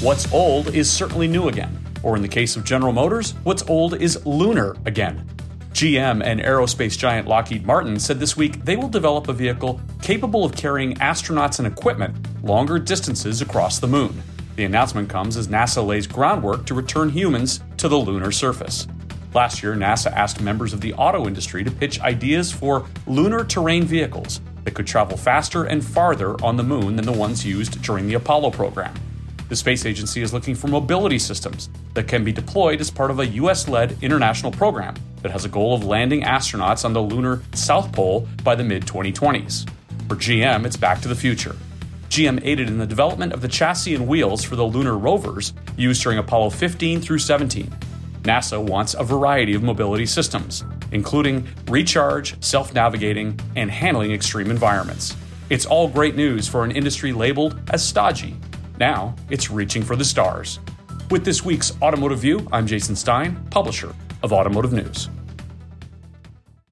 What's old is certainly new again. Or in the case of General Motors, what's old is lunar again. GM and aerospace giant Lockheed Martin said this week they will develop a vehicle capable of carrying astronauts and equipment longer distances across the moon. The announcement comes as NASA lays groundwork to return humans to the lunar surface. Last year, NASA asked members of the auto industry to pitch ideas for lunar terrain vehicles that could travel faster and farther on the moon than the ones used during the Apollo program. The space agency is looking for mobility systems that can be deployed as part of a US led international program that has a goal of landing astronauts on the lunar South Pole by the mid 2020s. For GM, it's back to the future. GM aided in the development of the chassis and wheels for the lunar rovers used during Apollo 15 through 17. NASA wants a variety of mobility systems, including recharge, self navigating, and handling extreme environments. It's all great news for an industry labeled as stodgy now it's reaching for the stars. With this week's Automotive View, I'm Jason Stein, publisher of Automotive News.